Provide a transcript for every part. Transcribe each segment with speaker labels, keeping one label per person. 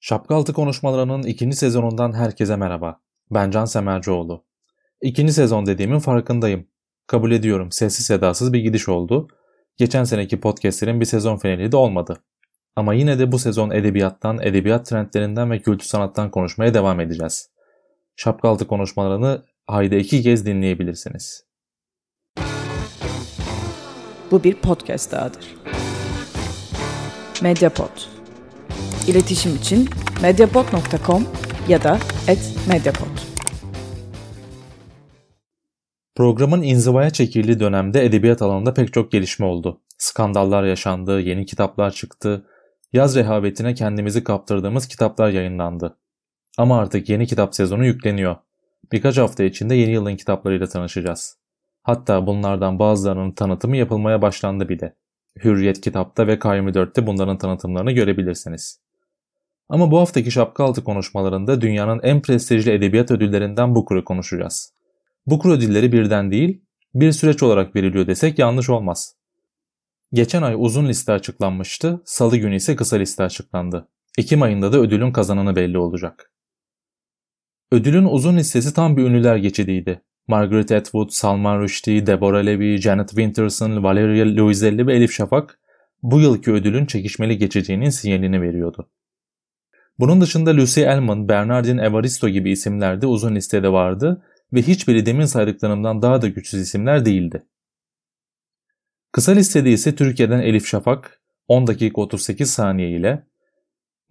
Speaker 1: Şapkaltı konuşmalarının ikinci sezonundan herkese merhaba. Ben Can Semercioğlu. İkinci sezon dediğimin farkındayım. Kabul ediyorum sessiz sedasız bir gidiş oldu. Geçen seneki podcastlerin bir sezon finali de olmadı. Ama yine de bu sezon edebiyattan, edebiyat trendlerinden ve kültür sanattan konuşmaya devam edeceğiz. Şapkaltı konuşmalarını ayda iki kez dinleyebilirsiniz.
Speaker 2: Bu bir podcast dahadır. Mediapod. İletişim için mediapod.com ya da @mediapod.
Speaker 1: Programın inzivaya çekildiği dönemde edebiyat alanında pek çok gelişme oldu. Skandallar yaşandı, yeni kitaplar çıktı, yaz rehavetine kendimizi kaptırdığımız kitaplar yayınlandı. Ama artık yeni kitap sezonu yükleniyor. Birkaç hafta içinde yeni yılın kitaplarıyla tanışacağız. Hatta bunlardan bazılarının tanıtımı yapılmaya başlandı bile. Hürriyet kitapta ve K24'te bunların tanıtımlarını görebilirsiniz. Ama bu haftaki şapka altı konuşmalarında dünyanın en prestijli edebiyat ödüllerinden Booker'ı konuşacağız. Booker ödülleri birden değil, bir süreç olarak veriliyor desek yanlış olmaz. Geçen ay uzun liste açıklanmıştı, salı günü ise kısa liste açıklandı. Ekim ayında da ödülün kazananı belli olacak. Ödülün uzun listesi tam bir ünlüler geçidiydi. Margaret Atwood, Salman Rushdie, Deborah Levy, Janet Winterson, Valeria Luiselli ve Elif Şafak bu yılki ödülün çekişmeli geçeceğinin sinyalini veriyordu. Bunun dışında Lucy Elman, Bernardine Evaristo gibi isimler de uzun listede vardı ve hiçbiri demin saydıklarımdan daha da güçsüz isimler değildi. Kısa listede ise Türkiye'den Elif Şafak 10 dakika 38 saniye ile,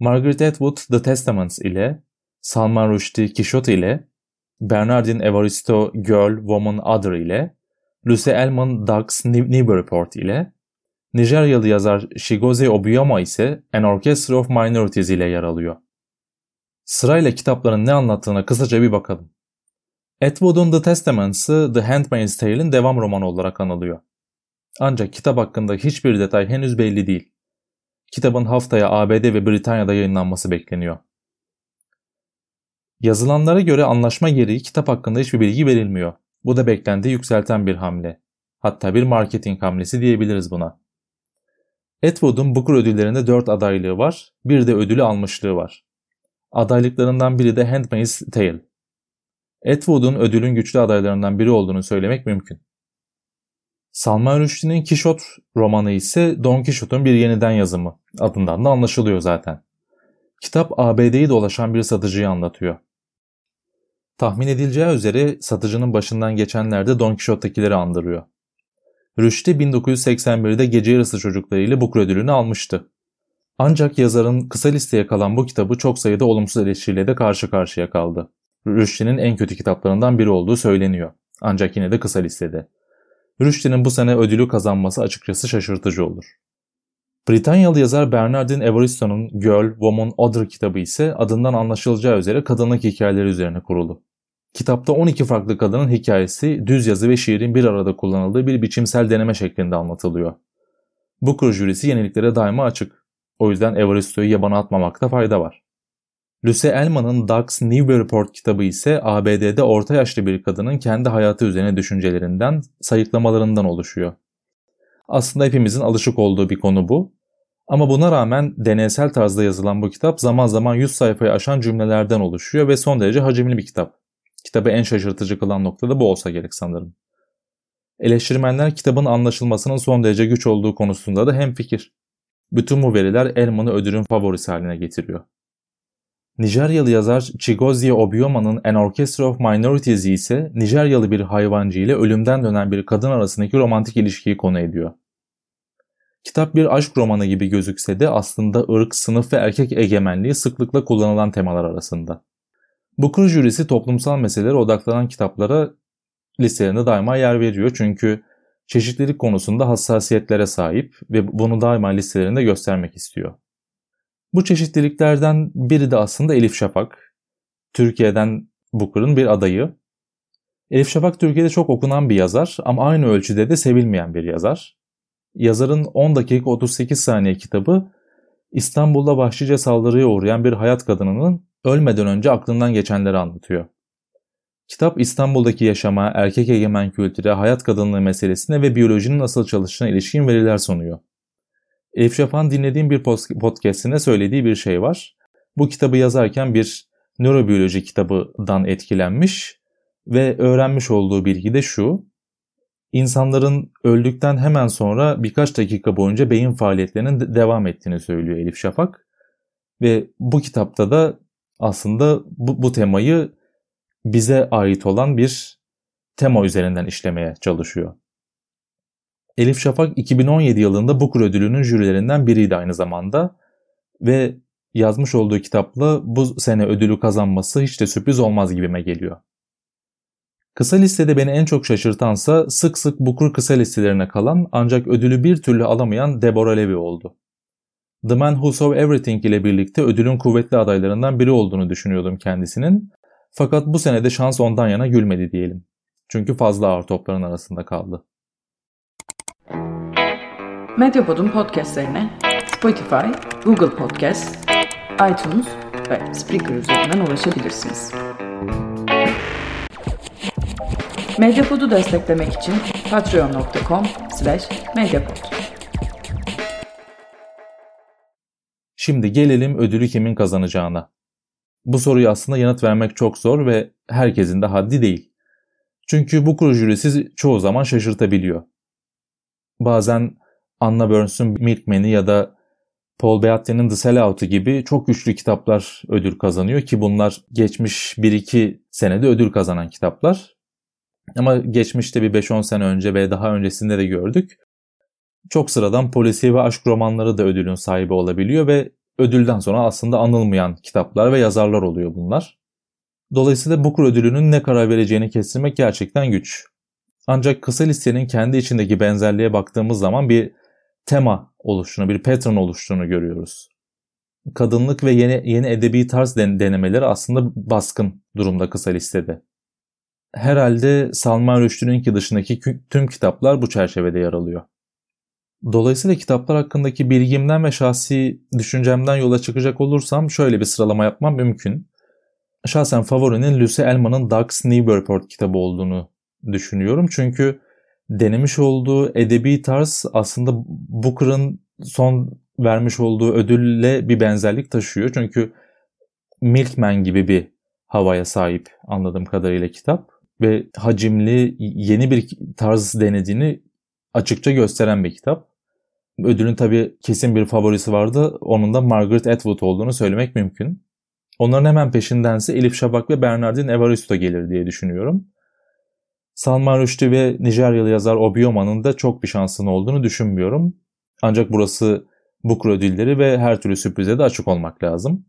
Speaker 1: Margaret Atwood The Testaments ile, Salman Rushdie Kişot ile, Bernardine Evaristo Girl, Woman, Other ile, Lucy Elman New Report ile, Nijeryalı yazar Shigoze Obiyama ise An Orchestra of Minorities ile yer alıyor. Sırayla kitapların ne anlattığına kısaca bir bakalım. Atwood'un The Testaments'ı The Handmaid's Tale'in devam romanı olarak anılıyor. Ancak kitap hakkında hiçbir detay henüz belli değil. Kitabın haftaya ABD ve Britanya'da yayınlanması bekleniyor. Yazılanlara göre anlaşma gereği kitap hakkında hiçbir bilgi verilmiyor. Bu da beklenti yükselten bir hamle. Hatta bir marketing hamlesi diyebiliriz buna. Atwood'un Booker ödüllerinde 4 adaylığı var, bir de ödülü almışlığı var. Adaylıklarından biri de Handmaid's Tale. Atwood'un ödülün güçlü adaylarından biri olduğunu söylemek mümkün. Salman Rushdie'nin Kişot romanı ise Don Quixote'un bir yeniden yazımı. Adından da anlaşılıyor zaten. Kitap ABD'yi dolaşan bir satıcıyı anlatıyor. Tahmin edileceği üzere satıcının başından geçenlerde Don Quixote'dakileri andırıyor. Rushdie 1981'de Gece Yarısı çocuklarıyla Booker ödülünü almıştı. Ancak yazarın kısa listeye kalan bu kitabı çok sayıda olumsuz eleştiriyle de karşı karşıya kaldı. Rushdie'nin en kötü kitaplarından biri olduğu söyleniyor. Ancak yine de kısa listede. Rushdie'nin bu sene ödülü kazanması açıkçası şaşırtıcı olur. Britanyalı yazar Bernardine Evaristo'nun Girl, Woman, Other kitabı ise adından anlaşılacağı üzere kadınlık hikayeleri üzerine kurulu. Kitapta 12 farklı kadının hikayesi düz yazı ve şiirin bir arada kullanıldığı bir biçimsel deneme şeklinde anlatılıyor. Booker jürisi yeniliklere daima açık. O yüzden Evaristo'yu yabana atmamakta fayda var. Lucy Elman'ın Ducks New Report kitabı ise ABD'de orta yaşlı bir kadının kendi hayatı üzerine düşüncelerinden, sayıklamalarından oluşuyor. Aslında hepimizin alışık olduğu bir konu bu. Ama buna rağmen deneysel tarzda yazılan bu kitap zaman zaman 100 sayfayı aşan cümlelerden oluşuyor ve son derece hacimli bir kitap. Kitabı en şaşırtıcı kılan nokta da bu olsa gerek sanırım. Eleştirmenler kitabın anlaşılmasının son derece güç olduğu konusunda da hemfikir. Bütün bu veriler Elman'ı ödülün favorisi haline getiriyor. Nijeryalı yazar Chigozie Obioma'nın An Orchestra of Minorities ise Nijeryalı bir hayvancı ile ölümden dönen bir kadın arasındaki romantik ilişkiyi konu ediyor. Kitap bir aşk romanı gibi gözükse de aslında ırk, sınıf ve erkek egemenliği sıklıkla kullanılan temalar arasında. Booker jürisi toplumsal meselelere odaklanan kitaplara listelerinde daima yer veriyor. Çünkü çeşitlilik konusunda hassasiyetlere sahip ve bunu daima listelerinde göstermek istiyor. Bu çeşitliliklerden biri de aslında Elif Şafak. Türkiye'den Booker'ın bir adayı. Elif Şafak Türkiye'de çok okunan bir yazar ama aynı ölçüde de sevilmeyen bir yazar. Yazarın 10 dakika 38 saniye kitabı İstanbul'da vahşice saldırıya uğrayan bir hayat kadınının ölmeden önce aklından geçenleri anlatıyor. Kitap İstanbul'daki yaşama, erkek egemen kültüre, hayat kadınlığı meselesine ve biyolojinin nasıl çalıştığına ilişkin veriler sunuyor. Elif Şafak'ın dinlediğim bir podcastinde söylediği bir şey var. bu kitabı yazarken bir nörobiyoloji kitabından etkilenmiş ve öğrenmiş olduğu bilgi de şu. İnsanların öldükten hemen sonra birkaç dakika boyunca beyin faaliyetlerinin devam ettiğini söylüyor Elif Şafak. Ve bu kitapta da aslında bu, bu temayı bize ait olan bir tema üzerinden işlemeye çalışıyor. Elif Şafak 2017 yılında Booker ödülünün jürilerinden biriydi aynı zamanda ve yazmış olduğu kitapla bu sene ödülü kazanması hiç de sürpriz olmaz gibime geliyor. Kısa listede beni en çok şaşırtansa sık sık Booker kısa listelerine kalan ancak ödülü bir türlü alamayan Deborah Levy oldu. The Man Who Saw Everything ile birlikte ödülün kuvvetli adaylarından biri olduğunu düşünüyordum kendisinin. Fakat bu senede şans ondan yana gülmedi diyelim. Çünkü fazla ağır topların arasında kaldı.
Speaker 2: Medyapod'un podcastlerine Spotify, Google Podcast, iTunes ve Spreaker üzerinden ulaşabilirsiniz. Medyapod'u desteklemek için patreon.com slash medyapod.
Speaker 1: Şimdi gelelim ödülü kimin kazanacağına. Bu soruyu aslında yanıt vermek çok zor ve herkesin de haddi değil. Çünkü bu kuru jürisi çoğu zaman şaşırtabiliyor. Bazen Anna Burns'un Milkman'i ya da Paul Beatty'nin The Sellout'u gibi çok güçlü kitaplar ödül kazanıyor ki bunlar geçmiş 1-2 senede ödül kazanan kitaplar. Ama geçmişte bir 5-10 sene önce ve daha öncesinde de gördük. Çok sıradan polisiye ve aşk romanları da ödülün sahibi olabiliyor ve ödülden sonra aslında anılmayan kitaplar ve yazarlar oluyor bunlar. Dolayısıyla Booker ödülünün ne karar vereceğini kestirmek gerçekten güç. Ancak kısa listenin kendi içindeki benzerliğe baktığımız zaman bir tema oluştuğunu, bir pattern oluştuğunu görüyoruz. Kadınlık ve yeni, yeni edebi tarz denemeleri aslında baskın durumda kısa listede. Herhalde Salman Rushdie'ninki dışındaki tüm kitaplar bu çerçevede yer alıyor. Dolayısıyla kitaplar hakkındaki bilgimden ve şahsi düşüncemden yola çıkacak olursam şöyle bir sıralama yapmam mümkün. Şahsen favorinin Lucy Elman'ın Ducks Newburyport kitabı olduğunu düşünüyorum. Çünkü denemiş olduğu edebi tarz aslında Booker'ın son vermiş olduğu ödülle bir benzerlik taşıyor. Çünkü Milkman gibi bir havaya sahip anladığım kadarıyla kitap ve hacimli yeni bir tarz denediğini açıkça gösteren bir kitap. Ödülün tabii kesin bir favorisi vardı. Onun da Margaret Atwood olduğunu söylemek mümkün. Onların hemen peşindense Elif Şabak ve Bernardine Evaristo gelir diye düşünüyorum. Salman Rushdie ve Nijeryalı yazar Obioma'nın da çok bir şansın olduğunu düşünmüyorum. Ancak burası Booker ödülleri ve her türlü sürprize de açık olmak lazım.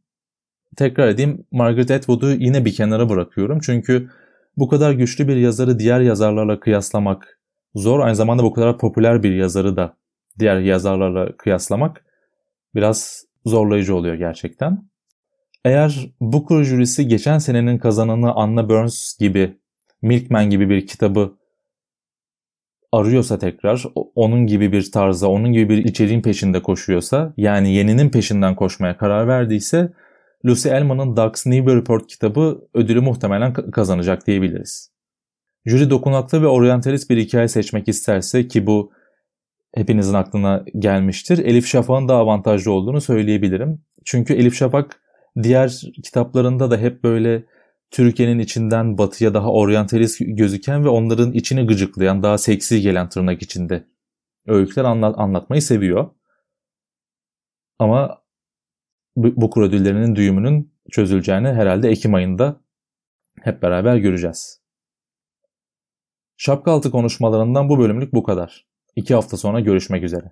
Speaker 1: Tekrar edeyim Margaret Atwood'u yine bir kenara bırakıyorum. Çünkü bu kadar güçlü bir yazarı diğer yazarlarla kıyaslamak zor. Aynı zamanda bu kadar popüler bir yazarı da diğer yazarlarla kıyaslamak biraz zorlayıcı oluyor gerçekten. Eğer Booker jürisi geçen senenin kazananı Anna Burns gibi, Milkman gibi bir kitabı arıyorsa tekrar, onun gibi bir tarza, onun gibi bir içeriğin peşinde koşuyorsa, yani yeninin peşinden koşmaya karar verdiyse, Lucy Elman'ın Ducks Newburyport kitabı ödülü muhtemelen kazanacak diyebiliriz. Jüri dokunaklı ve oryantalist bir hikaye seçmek isterse ki bu hepinizin aklına gelmiştir. Elif Şafak'ın da avantajlı olduğunu söyleyebilirim. Çünkü Elif Şafak diğer kitaplarında da hep böyle Türkiye'nin içinden batıya daha oryantalist gözüken ve onların içini gıcıklayan, daha seksi gelen tırnak içinde öyküler anlat, anlatmayı seviyor. Ama bu, bu ödüllerinin düğümünün çözüleceğini herhalde Ekim ayında hep beraber göreceğiz. Şapka altı konuşmalarından bu bölümlük bu kadar. İki hafta sonra görüşmek üzere.